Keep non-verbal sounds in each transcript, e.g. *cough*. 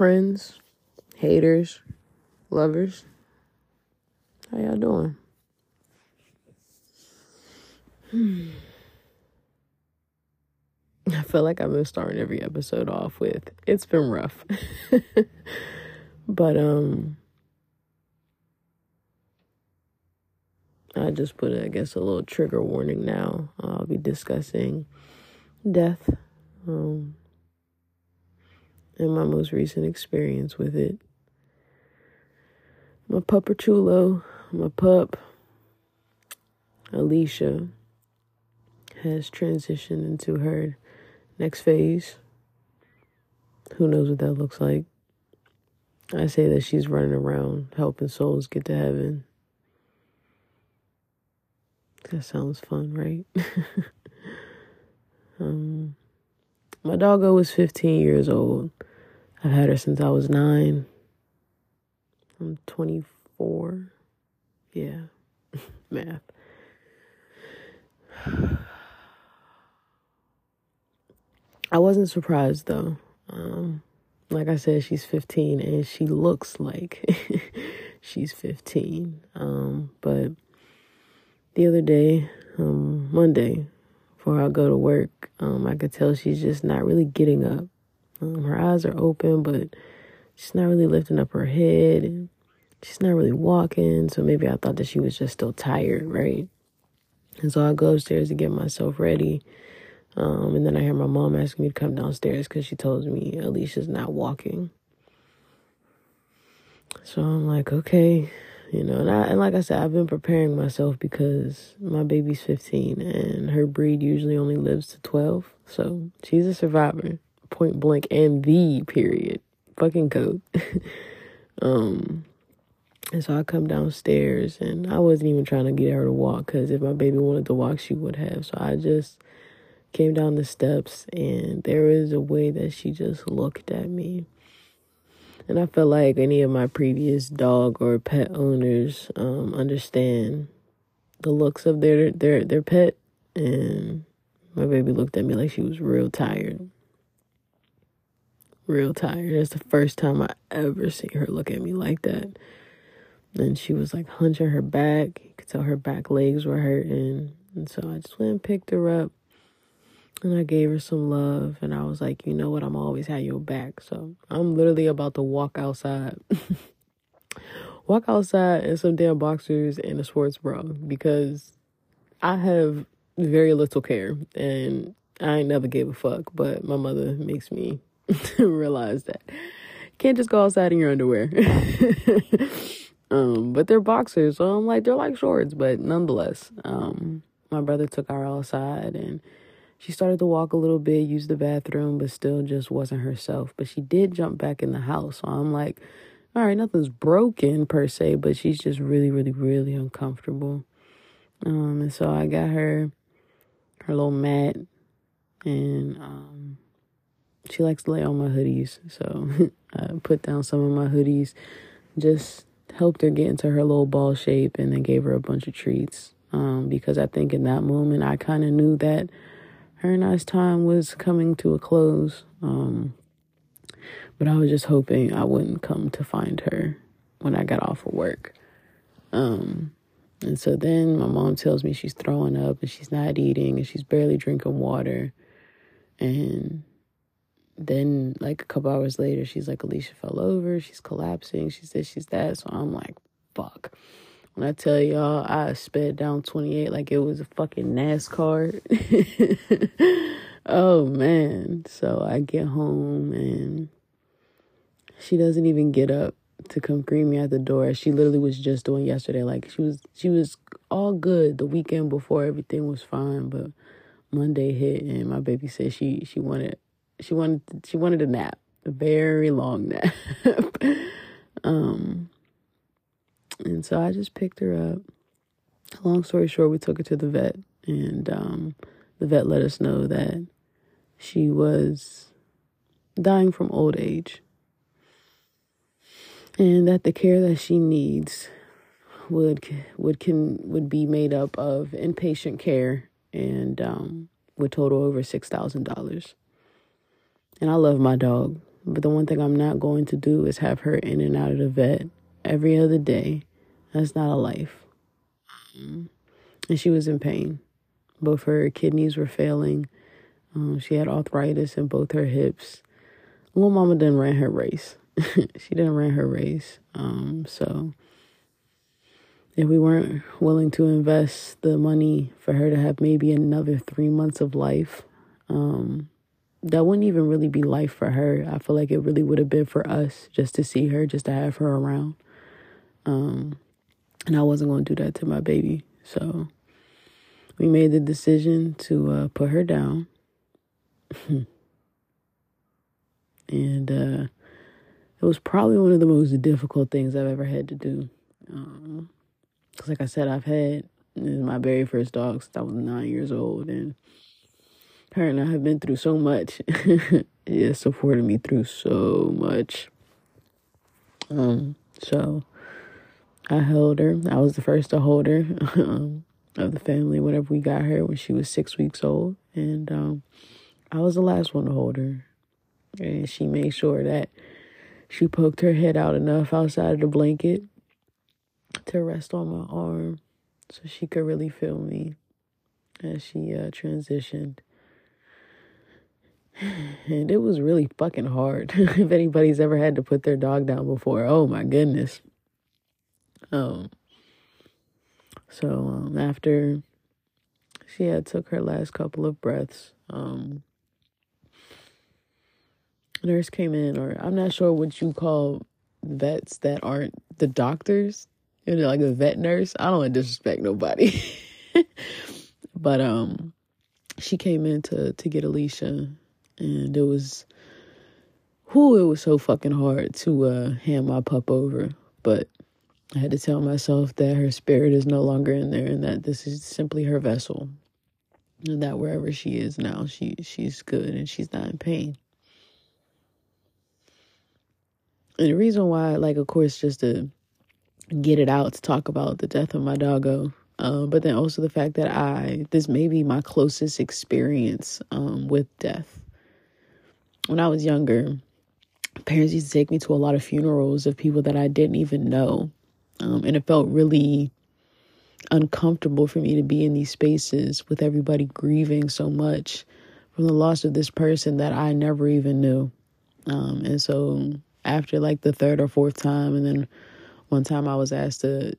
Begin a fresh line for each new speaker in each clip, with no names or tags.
friends, haters, lovers. How y'all doing? Hmm. I feel like I've been starting every episode off with it's been rough. *laughs* but um I just put I guess a little trigger warning now. I'll be discussing death. Um and my most recent experience with it. My pupper chulo, my pup, Aleasha, has transitioned into her next phase. Who knows what that looks like? I say that she's running around helping souls get to heaven. That sounds fun, right? *laughs* um, my doggo was 15 years old. I've had her since I was nine. I'm 24. Yeah, *laughs* math. *sighs* I wasn't surprised though. Um, like I said, she's 15 and she looks like *laughs* she's 15. Um, but the other day, um, Monday, before I go to work, um, I could tell she's just not really getting up. Um, her eyes are open, but she's not really lifting up her head she's not really walking. So maybe I thought that she was just still tired, right? And so I go upstairs to get myself ready. Um, and then I hear my mom asking me to come downstairs because she told me Aleasha's not walking. So I'm like, okay, you know, and, I, and like I said, I've been preparing myself because my baby's 15 and her breed usually only lives to 12. So she's a survivor point blank and the period fucking code. *laughs* um, and so I come downstairs and I wasn't even trying to get her to walk because if my baby wanted to walk, she would have. So I just came down the steps and there was a way that she just looked at me. And I felt like any of my previous dog or pet owners um, understand the looks of their their their pet and my baby looked at me like she was real tired real tired. It's the first time I ever seen her look at me like that. And she was like hunching her back. You could tell her back legs were hurting. And so I just went and picked her up and I gave her some love. And I was like, you know what? I'm always have your back. So I'm literally about to walk outside. *laughs* walk outside in some damn boxers and a sports bra because I have very little care and I never gave a fuck, but my mother makes me *laughs* realize that. Can't just go outside in your underwear. *laughs* um, but they're boxers, so I'm like they're like shorts, but nonetheless, um, my brother took her outside and she started to walk a little bit, use the bathroom, but still just wasn't herself. But she did jump back in the house. So I'm like, all right, nothing's broken per se, but she's just really, really, really uncomfortable. Um, and so I got her her little mat and um she likes to lay on my hoodies. So *laughs* I put down some of my hoodies, just helped her get into her little ball shape, and then gave her a bunch of treats. Um, because I think in that moment I kind of knew that her nice time was coming to a close. Um, but I was just hoping I wouldn't come to find her when I got off of work. Um, and so then my mom tells me she's throwing up and she's not eating and she's barely drinking water. And then like a couple hours later she's like aleasha fell over. She's collapsing. She says she's that. So i'm like fuck. When i tell y'all i sped down 28 like it was a fucking nascar. *laughs* Oh man. So i get home and she doesn't even get up to come greet me at the door. She literally was just doing yesterday. Like she was she was all good the weekend before everything was fine but monday hit and my baby said she she wanted she wanted she wanted a nap, a very long nap. *laughs* um, and so I just picked her up. Long story short, we took her to the vet, and um, the vet let us know that she was dying from old age, and that the care that she needs would would can would be made up of inpatient care and um, would total over six thousand dollars. And I love my dog. But the one thing I'm not going to do is have her in and out of the vet every other day. That's not a life. And she was in pain. Both her kidneys were failing. Um, she had arthritis in both her hips. Little mama didn't run her race. *laughs* she didn't run her race. Um, so if we weren't willing to invest the money for her to have maybe another three months of life, um, that wouldn't even really be life for her. I feel like it really would have been for us just to see her, just to have her around. Um, and I wasn't going to do that to my baby. So we made the decision to uh, put her down. *laughs* and uh, it was probably one of the most difficult things I've ever had to do. Um, Cause like I said, I've had my very first dog since I was nine years old, and her and I have been through so much. *laughs* it supported me through so much. Um, so I held her. I was the first to hold her *laughs* um, of the family whenever we got her when she was six weeks old, and um, I was the last one to hold her. And she made sure that she poked her head out enough outside of the blanket to rest on my arm so she could really feel me as she uh, transitioned. And it was really fucking hard. *laughs* if anybody's ever had to put their dog down before, oh my goodness. Um. So um, after she had took her last couple of breaths, um, nurse came in, or I'm not sure what you call vets that aren't the doctors you know, like a vet nurse. I don't want to disrespect nobody. *laughs* but um she came in to to get Aleasha and it was who it was so fucking hard to uh hand my pup over. But I had to tell myself that her spirit is no longer in there and that this is simply her vessel. And that wherever she is now, she she's good and she's not in pain. And the reason why, like, of course, just to get it out to talk about the death of my doggo. Um, but then also the fact that I, this may be my closest experience um, with death. When I was younger, parents used to take me to a lot of funerals of people that I didn't even know. Um, and it felt really uncomfortable for me to be in these spaces with everybody grieving so much from the loss of this person that I never even knew. Um, and so after like the third or fourth time, and then one time I was asked to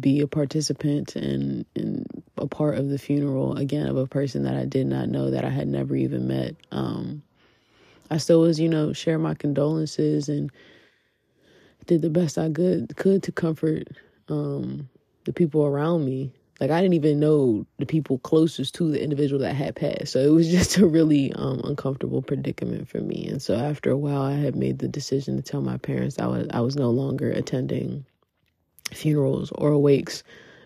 be a participant and, and a part of the funeral again of a person that I did not know that I had never even met. Um, I still was, you know, share my condolences and did the best I could could to comfort um, the people around me. Like I didn't even know the people closest to the individual that had passed, so it was *laughs* just a really um, uncomfortable predicament for me. And so after a while, I had made the decision to tell my parents I was I was no longer attending funerals or wakes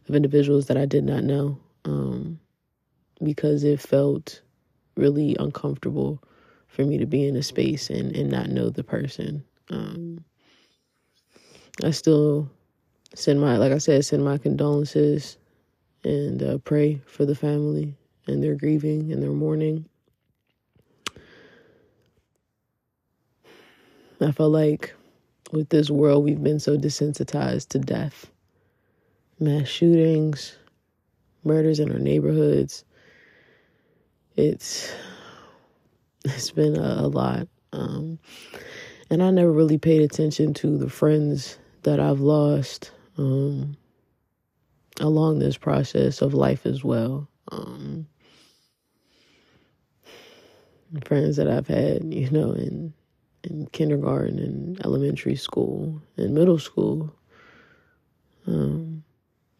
of individuals that I did not know um, because it felt really uncomfortable for me to be in a space and, and not know the person. Um, I still send my, like I said, send my condolences and uh, pray for the family and their grieving and their mourning. I felt like with this world, we've been so desensitized to death. Mass shootings, murders in our neighborhoods. It's it's been a, a lot. Um, and I never really paid attention to the friends that I've lost um, along this process of life as well. Um, friends that I've had, you know, in in kindergarten and elementary school and middle school um,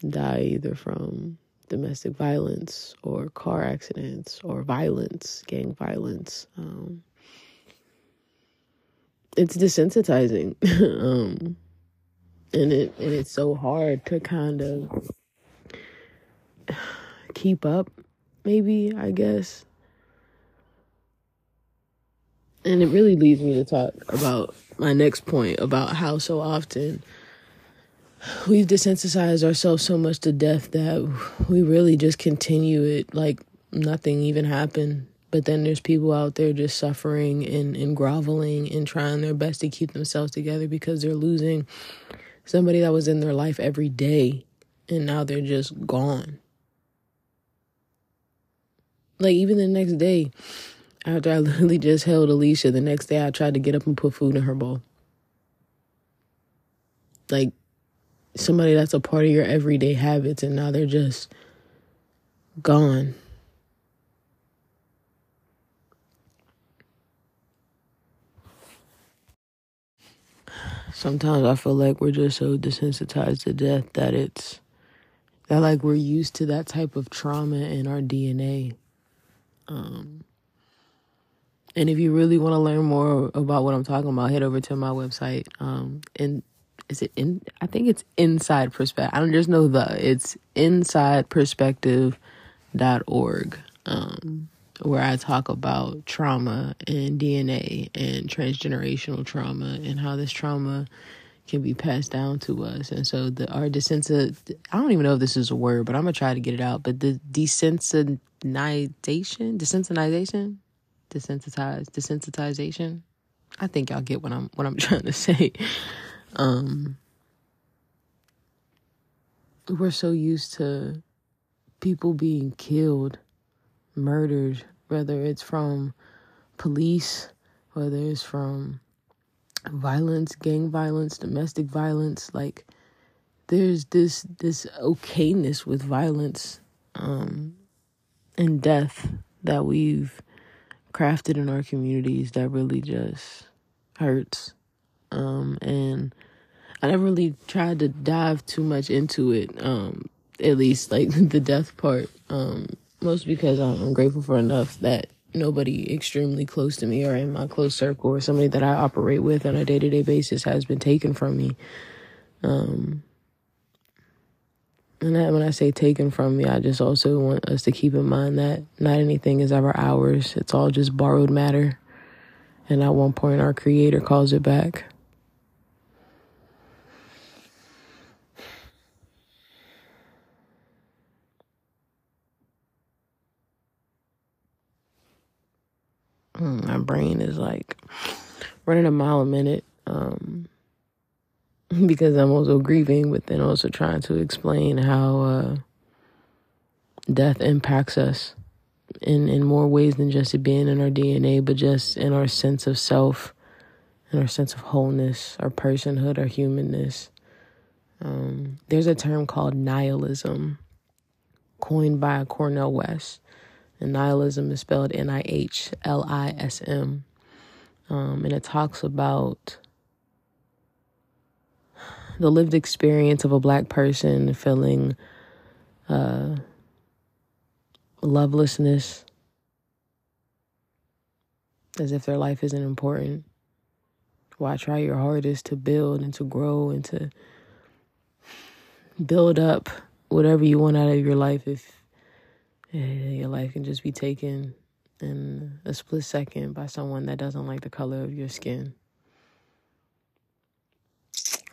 die either from domestic violence or car accidents or violence, gang violence. Um, it's desensitizing, *laughs* um, and it and it's so hard to kind of keep up. Maybe I guess and it really leads me to talk about my next point about how so often we've desensitized ourselves so much to death that we really just continue it like nothing even happened. But then there's people out there just suffering and, and groveling and trying their best to keep themselves together because they're losing somebody that was in their life every day and now they're just gone. Like even the next day, after I *laughs* literally just held Aleasha, the next day I tried to get up and put food in her bowl. Like somebody that's a part of your everyday habits and now they're just gone. Sometimes I feel like we're just so desensitized to death that it's that like we're used to that type of trauma in our DNA. Um, and if you really want to learn more about what I'm talking about, head over to my website. Um, and is it in? I think it's Inside Perspective. I don't just know the. It's InsidePerspective.org. Um, where I talk about trauma and DNA and transgenerational trauma and how this trauma can be passed down to us. And so the our desensitization, I don't even know if this is a word, but I'm gonna try to get it out. But the desensitization, desensitization, desensitized, desensitization. I think y'all get what I'm what I'm *laughs* trying to say. Um, we're so used to people being killed, murdered, whether it's from police, whether it's from violence, gang violence, domestic violence, like there's this this okayness with violence um and death that we've crafted in our communities that really just hurts. Um and I never really tried to dive too much into it, um, at least like *laughs* the death part. Um, most because I'm grateful for enough that nobody extremely close to me or in my close circle or somebody that I operate with on a day to day basis has been taken from me. Um, and that, when I say taken from me, I just also want us to keep in mind that not anything is ever ours. It's all just borrowed matter. And at one point, our Creator calls it back. My brain is like running a mile a minute um, *laughs* because I'm also grieving, but then also trying to explain how uh, death impacts us in, in more ways than just it being in our DNA, but just in our sense of self and our sense of wholeness, our personhood, our humanness. Um, there's a term called nihilism, coined by Cornel West. And nihilism is spelled N I H L I S M. Um, and it talks about the lived experience of a black person feeling uh, lovelessness, as if their life isn't important. Why try your hardest to build and to grow and to build up whatever you want out of your life if your life can just be taken in a split second by someone that doesn't like the color of your skin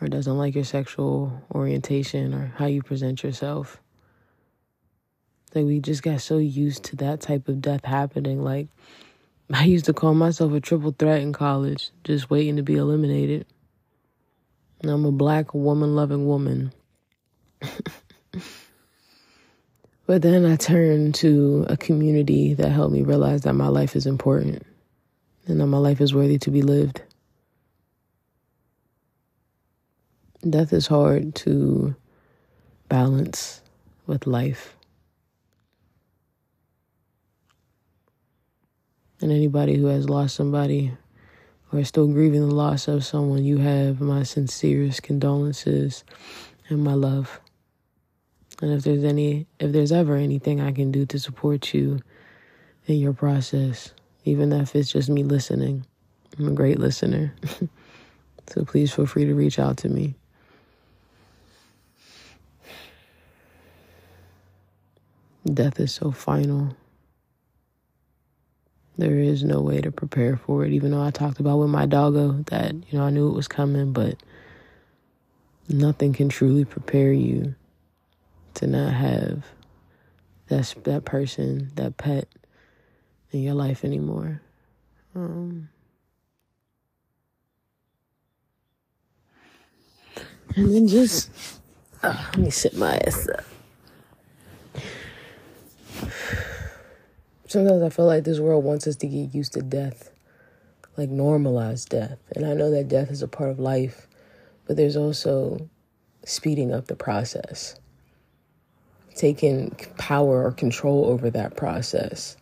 or doesn't like your sexual orientation or how you present yourself. Like we just got so used to that type of death happening. Like *laughs* I used to call myself a triple threat in college, just waiting to be eliminated. And I'm a black woman loving woman. *laughs* But then I turned to a community that helped me realize that my life is important and that my life is worthy to be lived. Death is hard to balance with life. And anybody who has lost somebody or is still grieving the loss of someone, you have my sincerest condolences and my love. And if there's any, if there's ever anything I can do to support you in your process, even if it's just me listening, I'm a great listener. *laughs* so please feel free to reach out to me. Death is so final. There is no way to prepare for it, even though I talked about with my doggo that, you know, I knew it was coming, but nothing can truly prepare you to not have that that person, that pet in your life anymore. Um, and then just uh, let me sit my ass up. Sometimes I feel like this world wants us to get used to death, like normalize death. And I know that death is a part of life, but there's also speeding up the process, taking power or control over that process.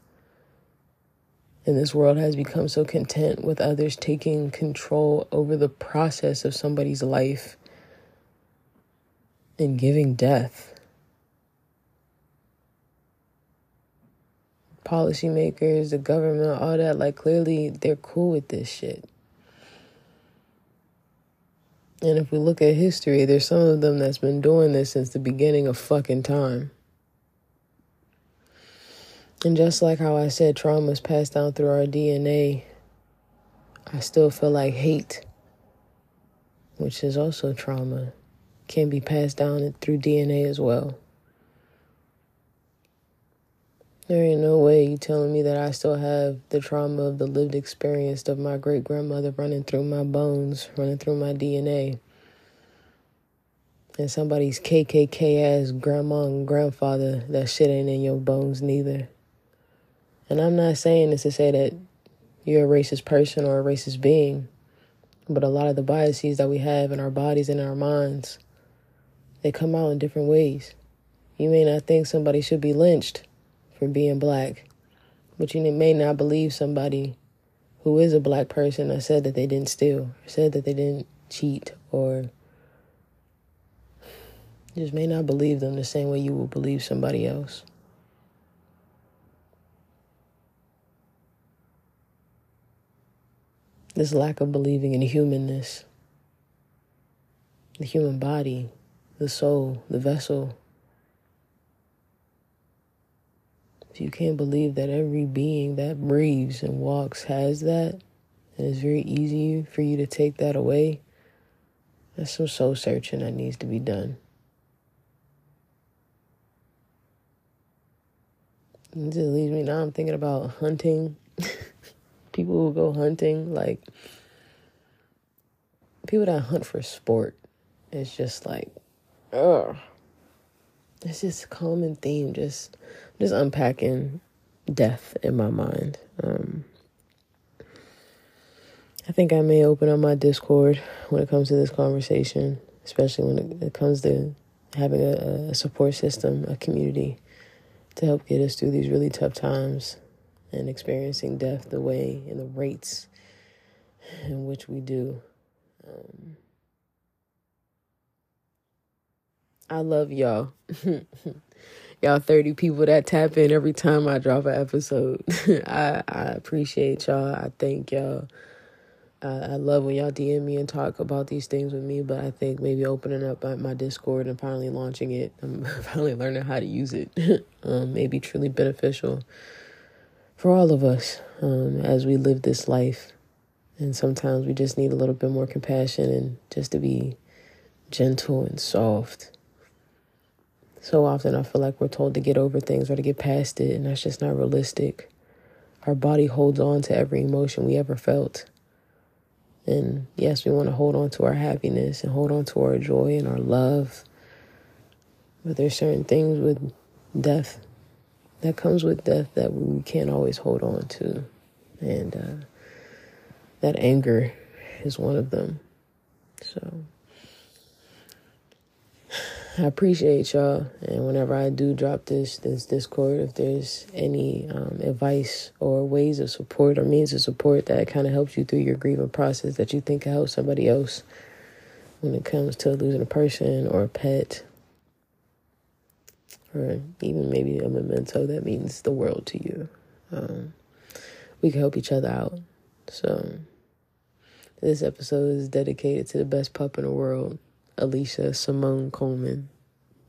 And this world has become so content with others taking control over the process of somebody's life and giving death. Policymakers, the government, all that, like clearly they're cool with this shit. And if we look at history, there's some of them that's been doing this since the beginning of fucking time. And just like how I said trauma is passed down through our DNA, I still feel like hate, which is also trauma, can be passed down through DNA as well. There ain't no way you telling me that I still have the trauma of the lived experience of my great grandmother running through my bones, running through my DNA. And somebody's KKK ass grandma and grandfather, that shit ain't in your bones neither. And I'm not saying this to say that you're a racist person or a racist being, but a lot of the biases that we have in our bodies and in our minds they come out in different ways. You may not think somebody should be lynched for being black, but you may not believe somebody who is a black person that said that they didn't steal, said that they didn't cheat, or just may not believe them the same way you will believe somebody else. This lack of believing in humanness, the human body, the soul, the vessel. If you can't believe that every being that breathes and walks has that, and it's very easy for you to take that away, That's some soul searching that needs to be done. It just leaves me now. I'm thinking about hunting. *laughs* people who go hunting, like people that hunt for sport. It's just like ugh. It's just a common theme, just just unpacking death in my mind. Um, I think I may open up my Discord when it comes to this conversation, especially when it, comes to having a, a support system, a community to help get us through these really tough times and experiencing death the way and the rates in which we do. Um, I love y'all. *laughs* y'all 30 people that tap in every time I drop an episode. *laughs* I, I appreciate y'all. I thank y'all. I, I love when y'all DM me and talk about these things with me, but I think maybe opening up my Discord and finally launching it, *laughs* I'm finally learning how to use it, um, may be truly beneficial for all of us um, as we live this life. And sometimes we just need a little bit more compassion and just to be gentle and soft so often I feel like we're told to get over things or to get past it, and that's just not realistic. Our body holds on to every emotion we ever felt. And yes, we want to hold on to our happiness and hold on to our joy and our love. But there's certain things with death that comes with death that we can't always hold on to. And uh, that anger is one of them. So. I appreciate y'all. And whenever I do drop this this Discord, if there's any um, advice or ways of support or means of support that kind of helps you through your grieving process that you think can help somebody else when it comes to losing a person or a pet or even maybe a memento that means the world to you, um, we can help each other out. So this episode is dedicated to the best pup in the world. Aleasha Simone Coleman.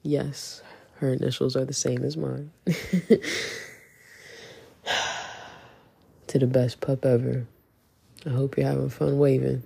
Yes, her initials are the same as mine. *laughs* to the best pup ever. I hope you're having fun waving.